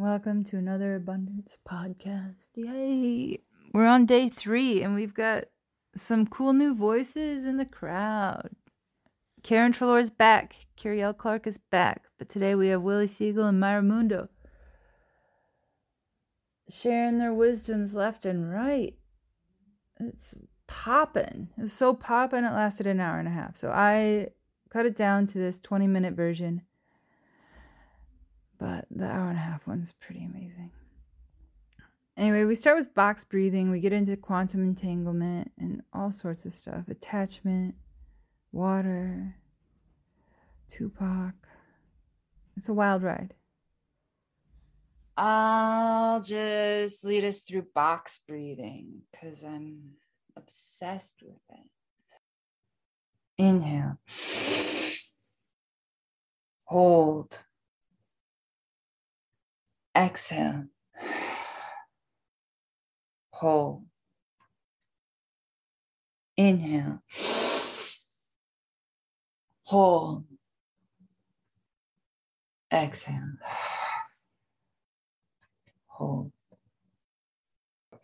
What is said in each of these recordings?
Welcome to another Abundance podcast. Yay! We're on day three and we've got some cool new voices in the crowd. Karen Trelor is back. Curiel Clark is back. But today we have Willie Siegel and Myra Mundo sharing their wisdoms left and right. It's popping. It was so popping it lasted an hour and a half. So I cut it down to this 20 minute version. But the hour and a half one's pretty amazing. Anyway, we start with box breathing. We get into quantum entanglement and all sorts of stuff attachment, water, Tupac. It's a wild ride. I'll just lead us through box breathing because I'm obsessed with it. Inhale. Hold. Exhale. Hold. Inhale. Hold. Exhale. Hold.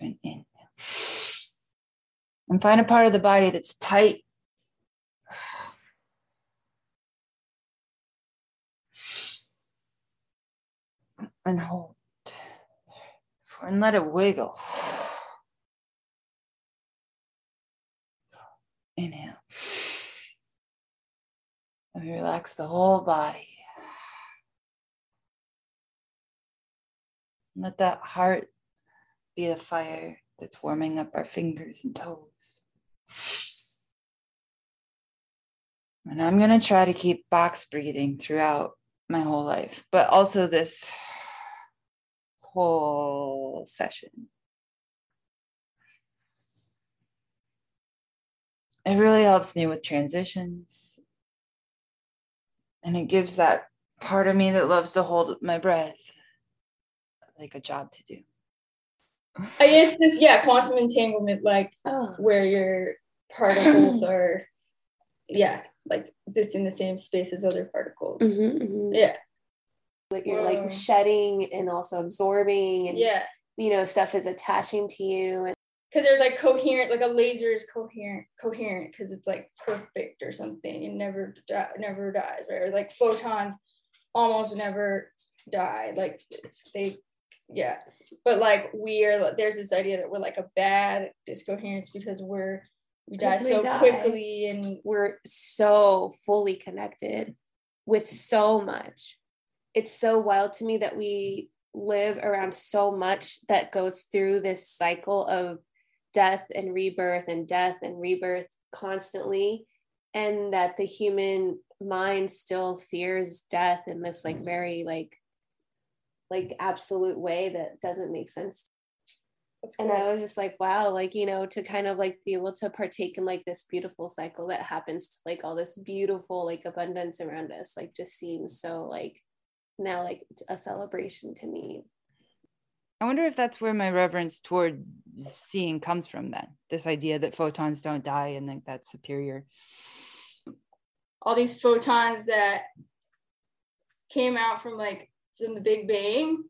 And inhale. And find a part of the body that's tight. And hold. And let it wiggle. Inhale. And relax the whole body. Let that heart be the fire that's warming up our fingers and toes. And I'm going to try to keep box breathing throughout my whole life, but also this whole session. It really helps me with transitions. And it gives that part of me that loves to hold my breath like a job to do. I guess this, yeah, quantum entanglement, like oh. where your particles are, yeah, like just in the same space as other particles. Mm-hmm, mm-hmm. Yeah. Like you're like shedding and also absorbing, and yeah, you know, stuff is attaching to you. And because there's like coherent, like a laser is coherent, coherent because it's like perfect or something. It never, di- never dies, right? Or like photons almost never die. Like they yeah but like we are there's this idea that we're like a bad discoherence because we're we die we so die. quickly and we're so fully connected with so much it's so wild to me that we live around so much that goes through this cycle of death and rebirth and death and rebirth constantly and that the human mind still fears death in this like very like like absolute way that doesn't make sense. And i was just like wow like you know to kind of like be able to partake in like this beautiful cycle that happens to like all this beautiful like abundance around us like just seems so like now like a celebration to me i wonder if that's where my reverence toward seeing comes from then this idea that photons don't die and like that's superior all these photons that came out from like from the Big Bang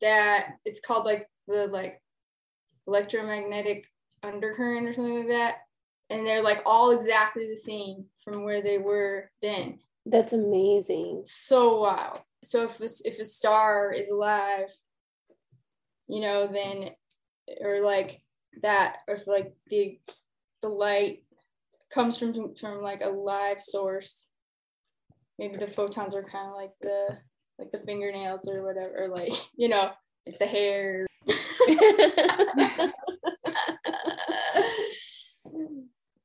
that it's called like the like electromagnetic undercurrent or something like that. And they're like all exactly the same from where they were then. That's amazing. So wild. So if this if a star is alive, you know, then or like that, or if like the the light comes from from like a live source, maybe the photons are kind of like the like the fingernails or whatever, or like, you know, like the hair.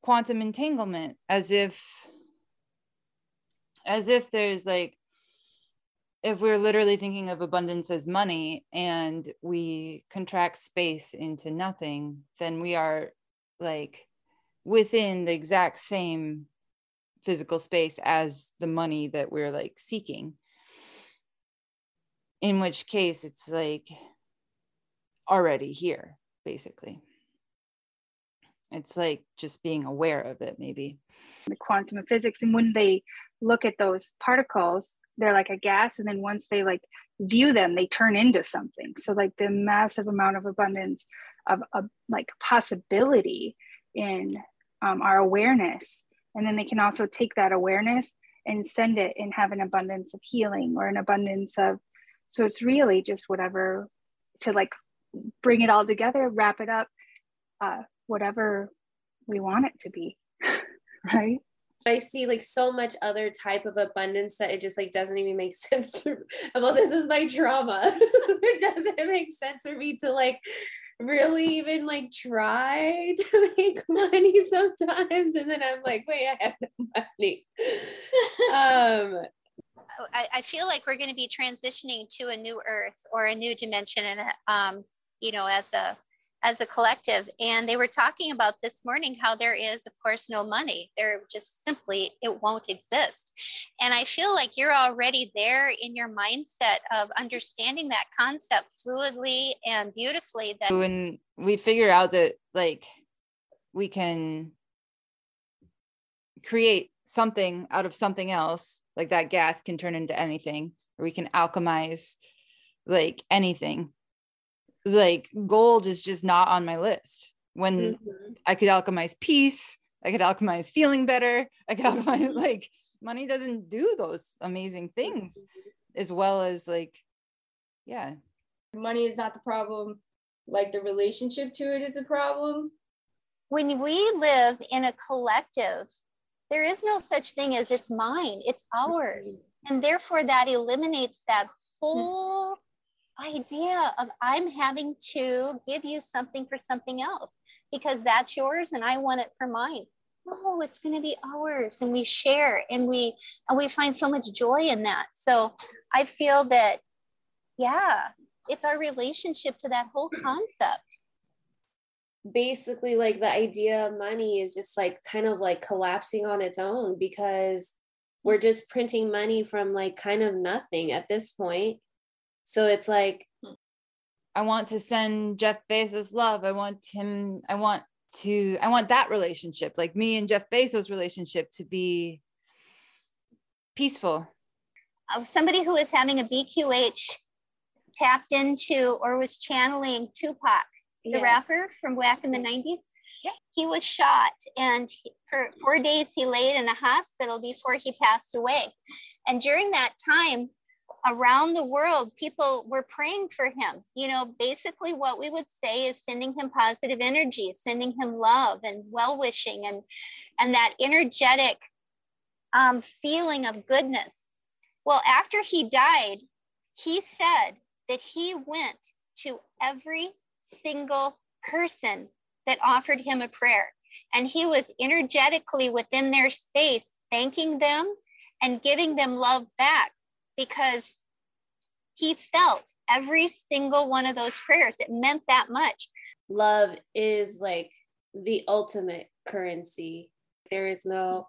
Quantum entanglement, as if as if there's like if we're literally thinking of abundance as money and we contract space into nothing, then we are like within the exact same physical space as the money that we're like seeking. In which case it's like already here basically it's like just being aware of it maybe. The quantum of physics and when they look at those particles they're like a gas and then once they like view them they turn into something. So like the massive amount of abundance of, of like possibility in um, our awareness. And then they can also take that awareness and send it and have an abundance of healing or an abundance of so it's really just whatever to like bring it all together wrap it up uh, whatever we want it to be right I see like so much other type of abundance that it just like doesn't even make sense to well this is my trauma. it doesn't make sense for me to like really even like try to make money sometimes and then I'm like wait I have no money. um I, I feel like we're going to be transitioning to a new earth or a new dimension and um you know as a as a collective. And they were talking about this morning how there is, of course, no money. There just simply, it won't exist. And I feel like you're already there in your mindset of understanding that concept fluidly and beautifully. That when we figure out that, like, we can create something out of something else, like that gas can turn into anything, or we can alchemize like anything like gold is just not on my list when mm-hmm. i could alchemize peace i could alchemize feeling better i could alchemize like money doesn't do those amazing things mm-hmm. as well as like yeah money is not the problem like the relationship to it is a problem when we live in a collective there is no such thing as it's mine it's ours mm-hmm. and therefore that eliminates that whole idea of I'm having to give you something for something else because that's yours and I want it for mine. Oh, it's going to be ours and we share and we and we find so much joy in that. So I feel that yeah, it's our relationship to that whole concept. Basically like the idea of money is just like kind of like collapsing on its own because we're just printing money from like kind of nothing at this point so it's like I want to send Jeff Bezos love. I want him, I want to, I want that relationship, like me and Jeff Bezos relationship to be peaceful. Uh, somebody who is having a BQH tapped into or was channeling Tupac, the yeah. rapper from back in the 90s. Yeah. He was shot, and for four days he laid in a hospital before he passed away. And during that time, around the world, people were praying for him. You know, basically what we would say is sending him positive energy, sending him love and well wishing and, and that energetic um, feeling of goodness. Well, after he died, he said that he went to every single person that offered him a prayer. And he was energetically within their space, thanking them and giving them love back because he felt every single one of those prayers. It meant that much. Love is like the ultimate currency. There is no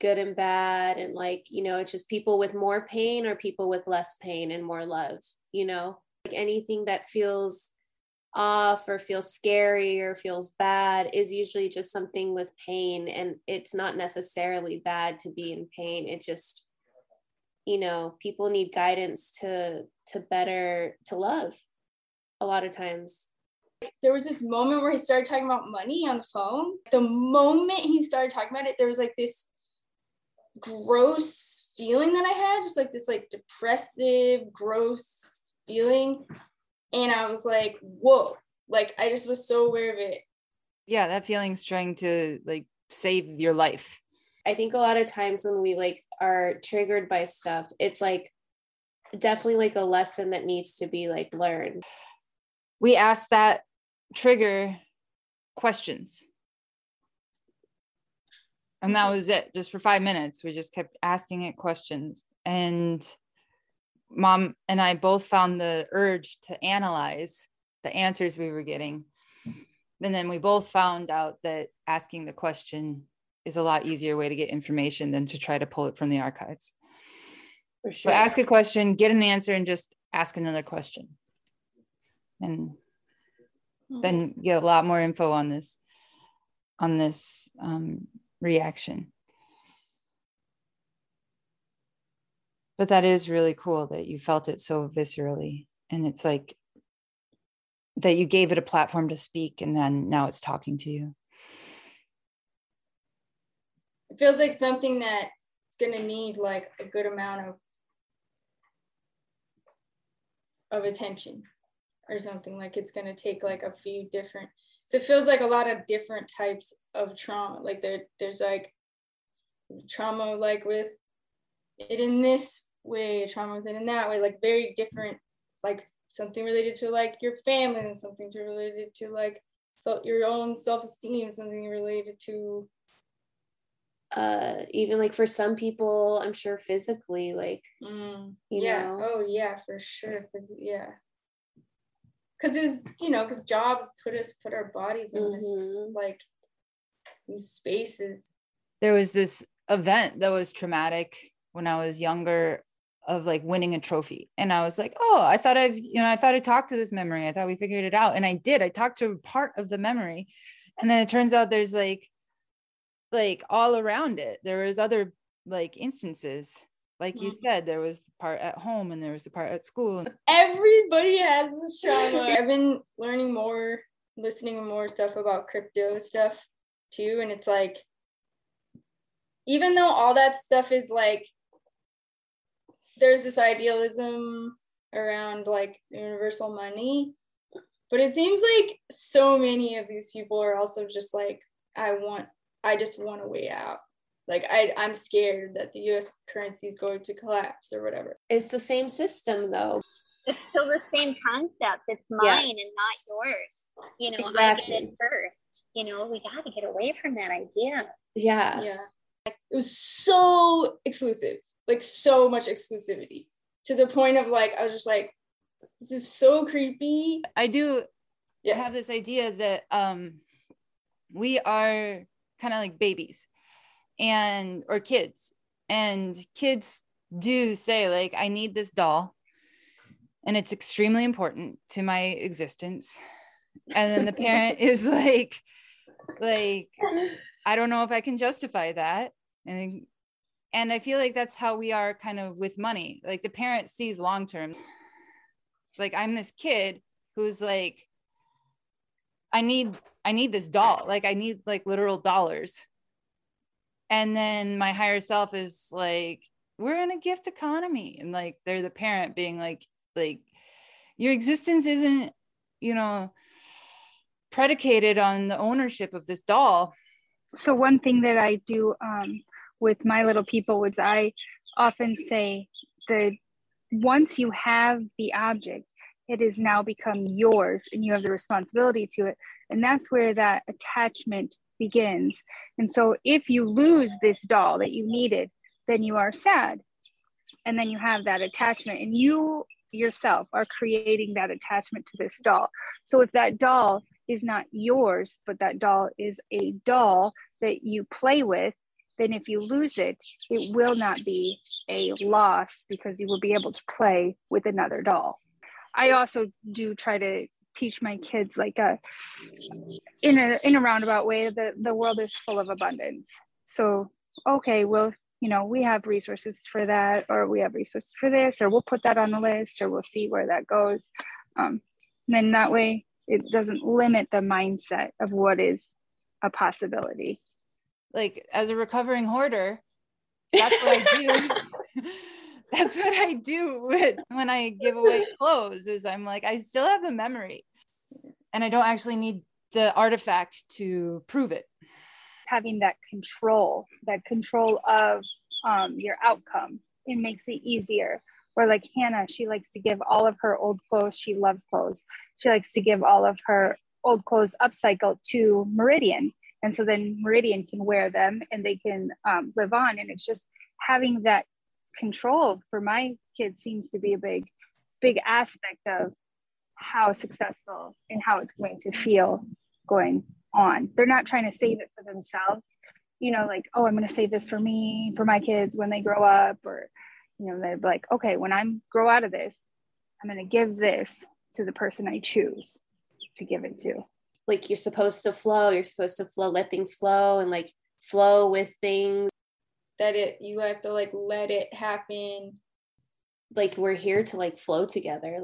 good and bad. And like, you know, it's just people with more pain or people with less pain and more love, you know, like anything that feels off or feels scary or feels bad is usually just something with pain. And it's not necessarily bad to be in pain. It just, you know people need guidance to to better to love a lot of times. There was this moment where he started talking about money on the phone. The moment he started talking about it there was like this gross feeling that i had just like this like depressive gross feeling. And i was like whoa like i just was so aware of it. Yeah that feeling's trying to like save your life I think a lot of times when we like are triggered by stuff, it's like definitely like a lesson that needs to be like learned. We ask that trigger questions. And that mm-hmm. was it, just for five minutes. We just kept asking it questions. And mom and I both found the urge to analyze the answers we were getting. And then we both found out that asking the question is a lot easier way to get information than to try to pull it from the archives. Sure. So ask a question, get an answer, and just ask another question. And then get a lot more info on this on this um, reaction. but that is really cool that you felt it so viscerally and it's like that you gave it a platform to speak and then now it's talking to you it feels like something that's going to need like a good amount of of attention or something. Like it's going to take like a few different so it feels like a lot of different types of trauma. Like there there's like trauma like with it in this way trauma with it in that way like very different like something related to like your family and something to related to like so your own self-esteem something related to uh even like for some people i'm sure physically like mm, yeah. know? oh yeah for sure yeah. Because it's you know because jobs put us put our bodies in mm-hmm. this like these spaces. There was this event that was traumatic when i was younger of like winning a trophy and i was like oh i thought i've you know i thought i talked to this memory. I thought we figured it out. And i did. I talked to a part of the memory and then it turns out there's like like all around it. There was other like instances. Like you mm-hmm. said there was the part at home and there was the part at school everybody has this trauma. I've been learning more listening more stuff about crypto stuff too and it's like even though all that stuff is like there's this idealism around like universal money but it seems like so many of these people are also just like i want i just want a way out. Like I, i'm scared that the us currency is going to collapse or whatever. It's the same system though. It's still the same concept. It's mine yeah. and not yours. You know exactly. i get it first. You know we got to get away from that idea. Yeah. Yeah. It was so exclusive like so much exclusivity to the point of like I was just like this is so creepy. I do yeah. have this idea that um we are kind of like babies and or kids. And kids do say like I need this doll. And it's extremely important to my existence. And then the parent is like like I don't know if I can justify that. And and i feel like that's how we are kind of with money. Like the parent sees long term. Like i'm this kid who's like i need i need this doll. Like i need like literal dollars. And then my higher self is like we're in a gift economy. And like they're the parent being like like your existence isn't you know predicated on the ownership of this doll. So one thing that i do um, with my little people was I often say that once you have the object, it has now become yours and you have the responsibility to it. And that's where that attachment begins. And so if you lose this doll that you needed, then you are sad. And then you have that attachment, and you yourself are creating that attachment to this doll. So if that doll is not yours, but that doll is a doll that you play with, then if you lose it, it will not be a loss because you will be able to play with another doll. I also do try to teach my kids like a in a in a roundabout way that the world is full of abundance. So okay, well, you know, we have resources for that, or we have resources for this, or we'll put that on the list, or we'll see where that goes. Um, and then that way, it doesn't limit the mindset of what is a possibility like as a recovering hoarder that's what i do that's what i do with, when i give away clothes is i'm like i still have the memory. And i don't actually need the artifact to prove it. Having that control that control of um, your outcome. It makes it easier. Or like hannah she likes to give all of her old clothes she loves clothes. She likes to give all of her old clothes upcycled to meridian. And so then meridian can wear them and they can um, live on. And it's just having that control for my kids seems to be a big big aspect of how successful and how it's going to feel going on. They're not trying to save it for themselves. You know like oh i'm going to save this for me for my kids when they grow up or you know they're like okay when i'm grow out of this i'm going to give this to the person i choose to give it to. Like you're supposed to flow you're supposed to flow let things flow and like flow with things that it you have to like let it happen. Like we're here to like flow together.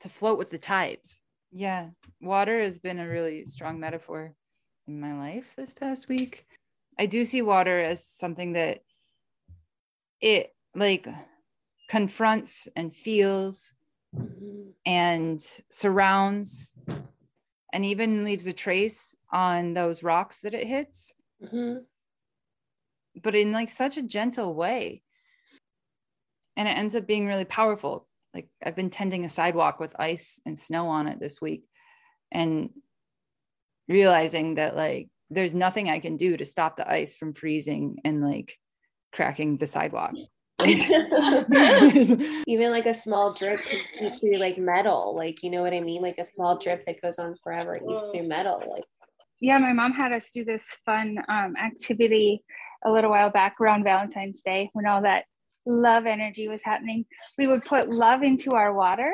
To float with the tides. Yeah. Water has been a really strong metaphor in my life this past week. I do see water as something that it like confronts and feels and surrounds and even leaves a trace on those rocks that it hits. Mm-hmm. But in like such a gentle way. And it ends up being really powerful. Like i've been tending a sidewalk with ice and snow on it this week and realizing that like there's nothing i can do to stop the ice from freezing and like cracking the sidewalk. Even like a small drip through like metal. Like you know what i mean? Like a small drip that goes on forever it eats through metal like yeah my mom had us do this fun um, activity a little while back around valentine's day when all that love energy was happening. We would put love into our water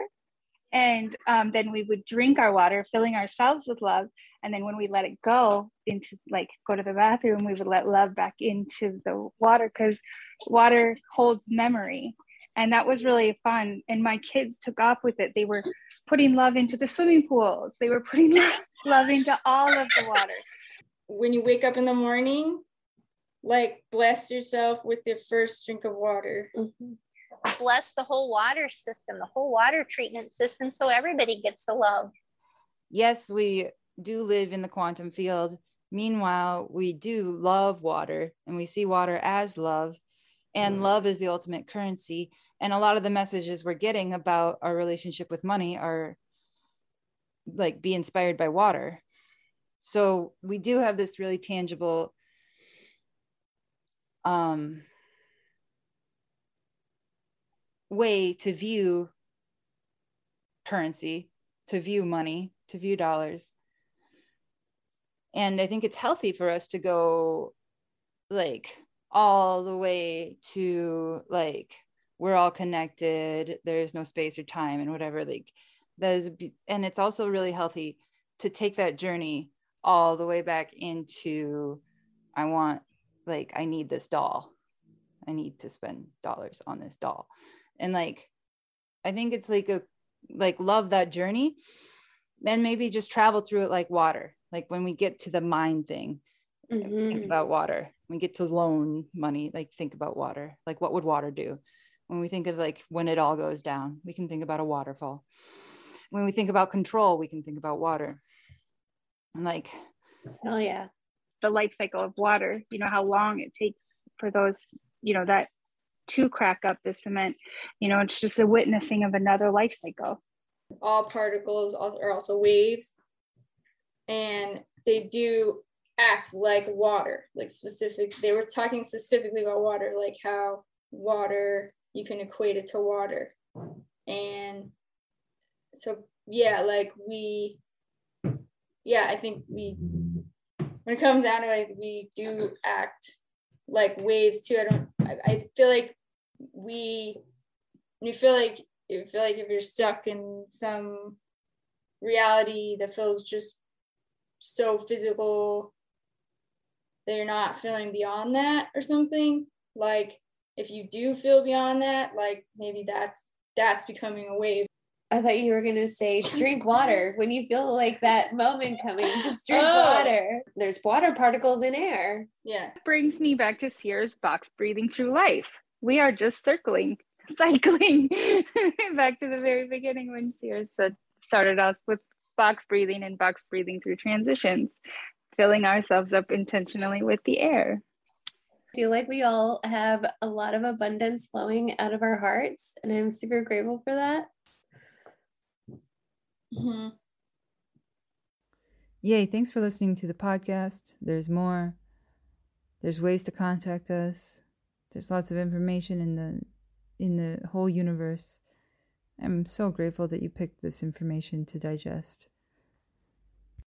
and um, then we would drink our water filling ourselves with love. And then when we let it go into like go to the bathroom we would let love back into the water because water holds memory. And that was really fun. And my kids took off with it. They were putting love into the swimming pools. They were putting love into all of the water. When you wake up in the morning like bless yourself with your first drink of water mm-hmm. bless the whole water system the whole water treatment system so everybody gets the love yes we do live in the quantum field. Meanwhile, we do love water and we see water as love, and mm. love is the ultimate currency. And a lot of the messages we're getting about our relationship with money are like be inspired by water. So we do have this really tangible um, way to view currency, to view money, to view dollars. And i think it's healthy for us to go like all the way to like we're all connected there's no space or time and whatever like that is and it's also really healthy to take that journey all the way back into i want like i need this doll. I need to spend dollars on this doll. And like i think it's like a like love that journey and maybe just travel through it like water. Like when we get to the mind thing mm-hmm. think about water. We get to loan money like think about water. Like what would water do? When we think of like when it all goes down we can think about a waterfall. When we think about control we can think about water. And like oh yeah the life cycle of water you know how long it takes for those you know that to crack up the cement you know it's just a witnessing of another life cycle. All particles are also waves and they do act like water like specific they were talking specifically about water like how water you can equate it to water. And so yeah like we yeah i think we when it comes down to it we do act like waves too. I don't i, I feel like we you feel like you feel like if you're stuck in some reality that feels just so physical they're not feeling beyond that or something like if you do feel beyond that like maybe that's that's becoming a wave I thought you were going to say drink water when you feel like that moment coming. Just drink oh. water. There's water particles in air. Yeah. Brings me back to Sierra's box breathing through life. We are just circling, cycling back to the very beginning when Sierra started us with box breathing and box breathing through transitions, filling ourselves up intentionally with the air. I feel like we all have a lot of abundance flowing out of our hearts, and I'm super grateful for that. Mm-hmm. Yay, thanks for listening to the podcast. There's more. There's ways to contact us. There's lots of information in the in the whole universe. I'm so grateful that you picked this information to digest.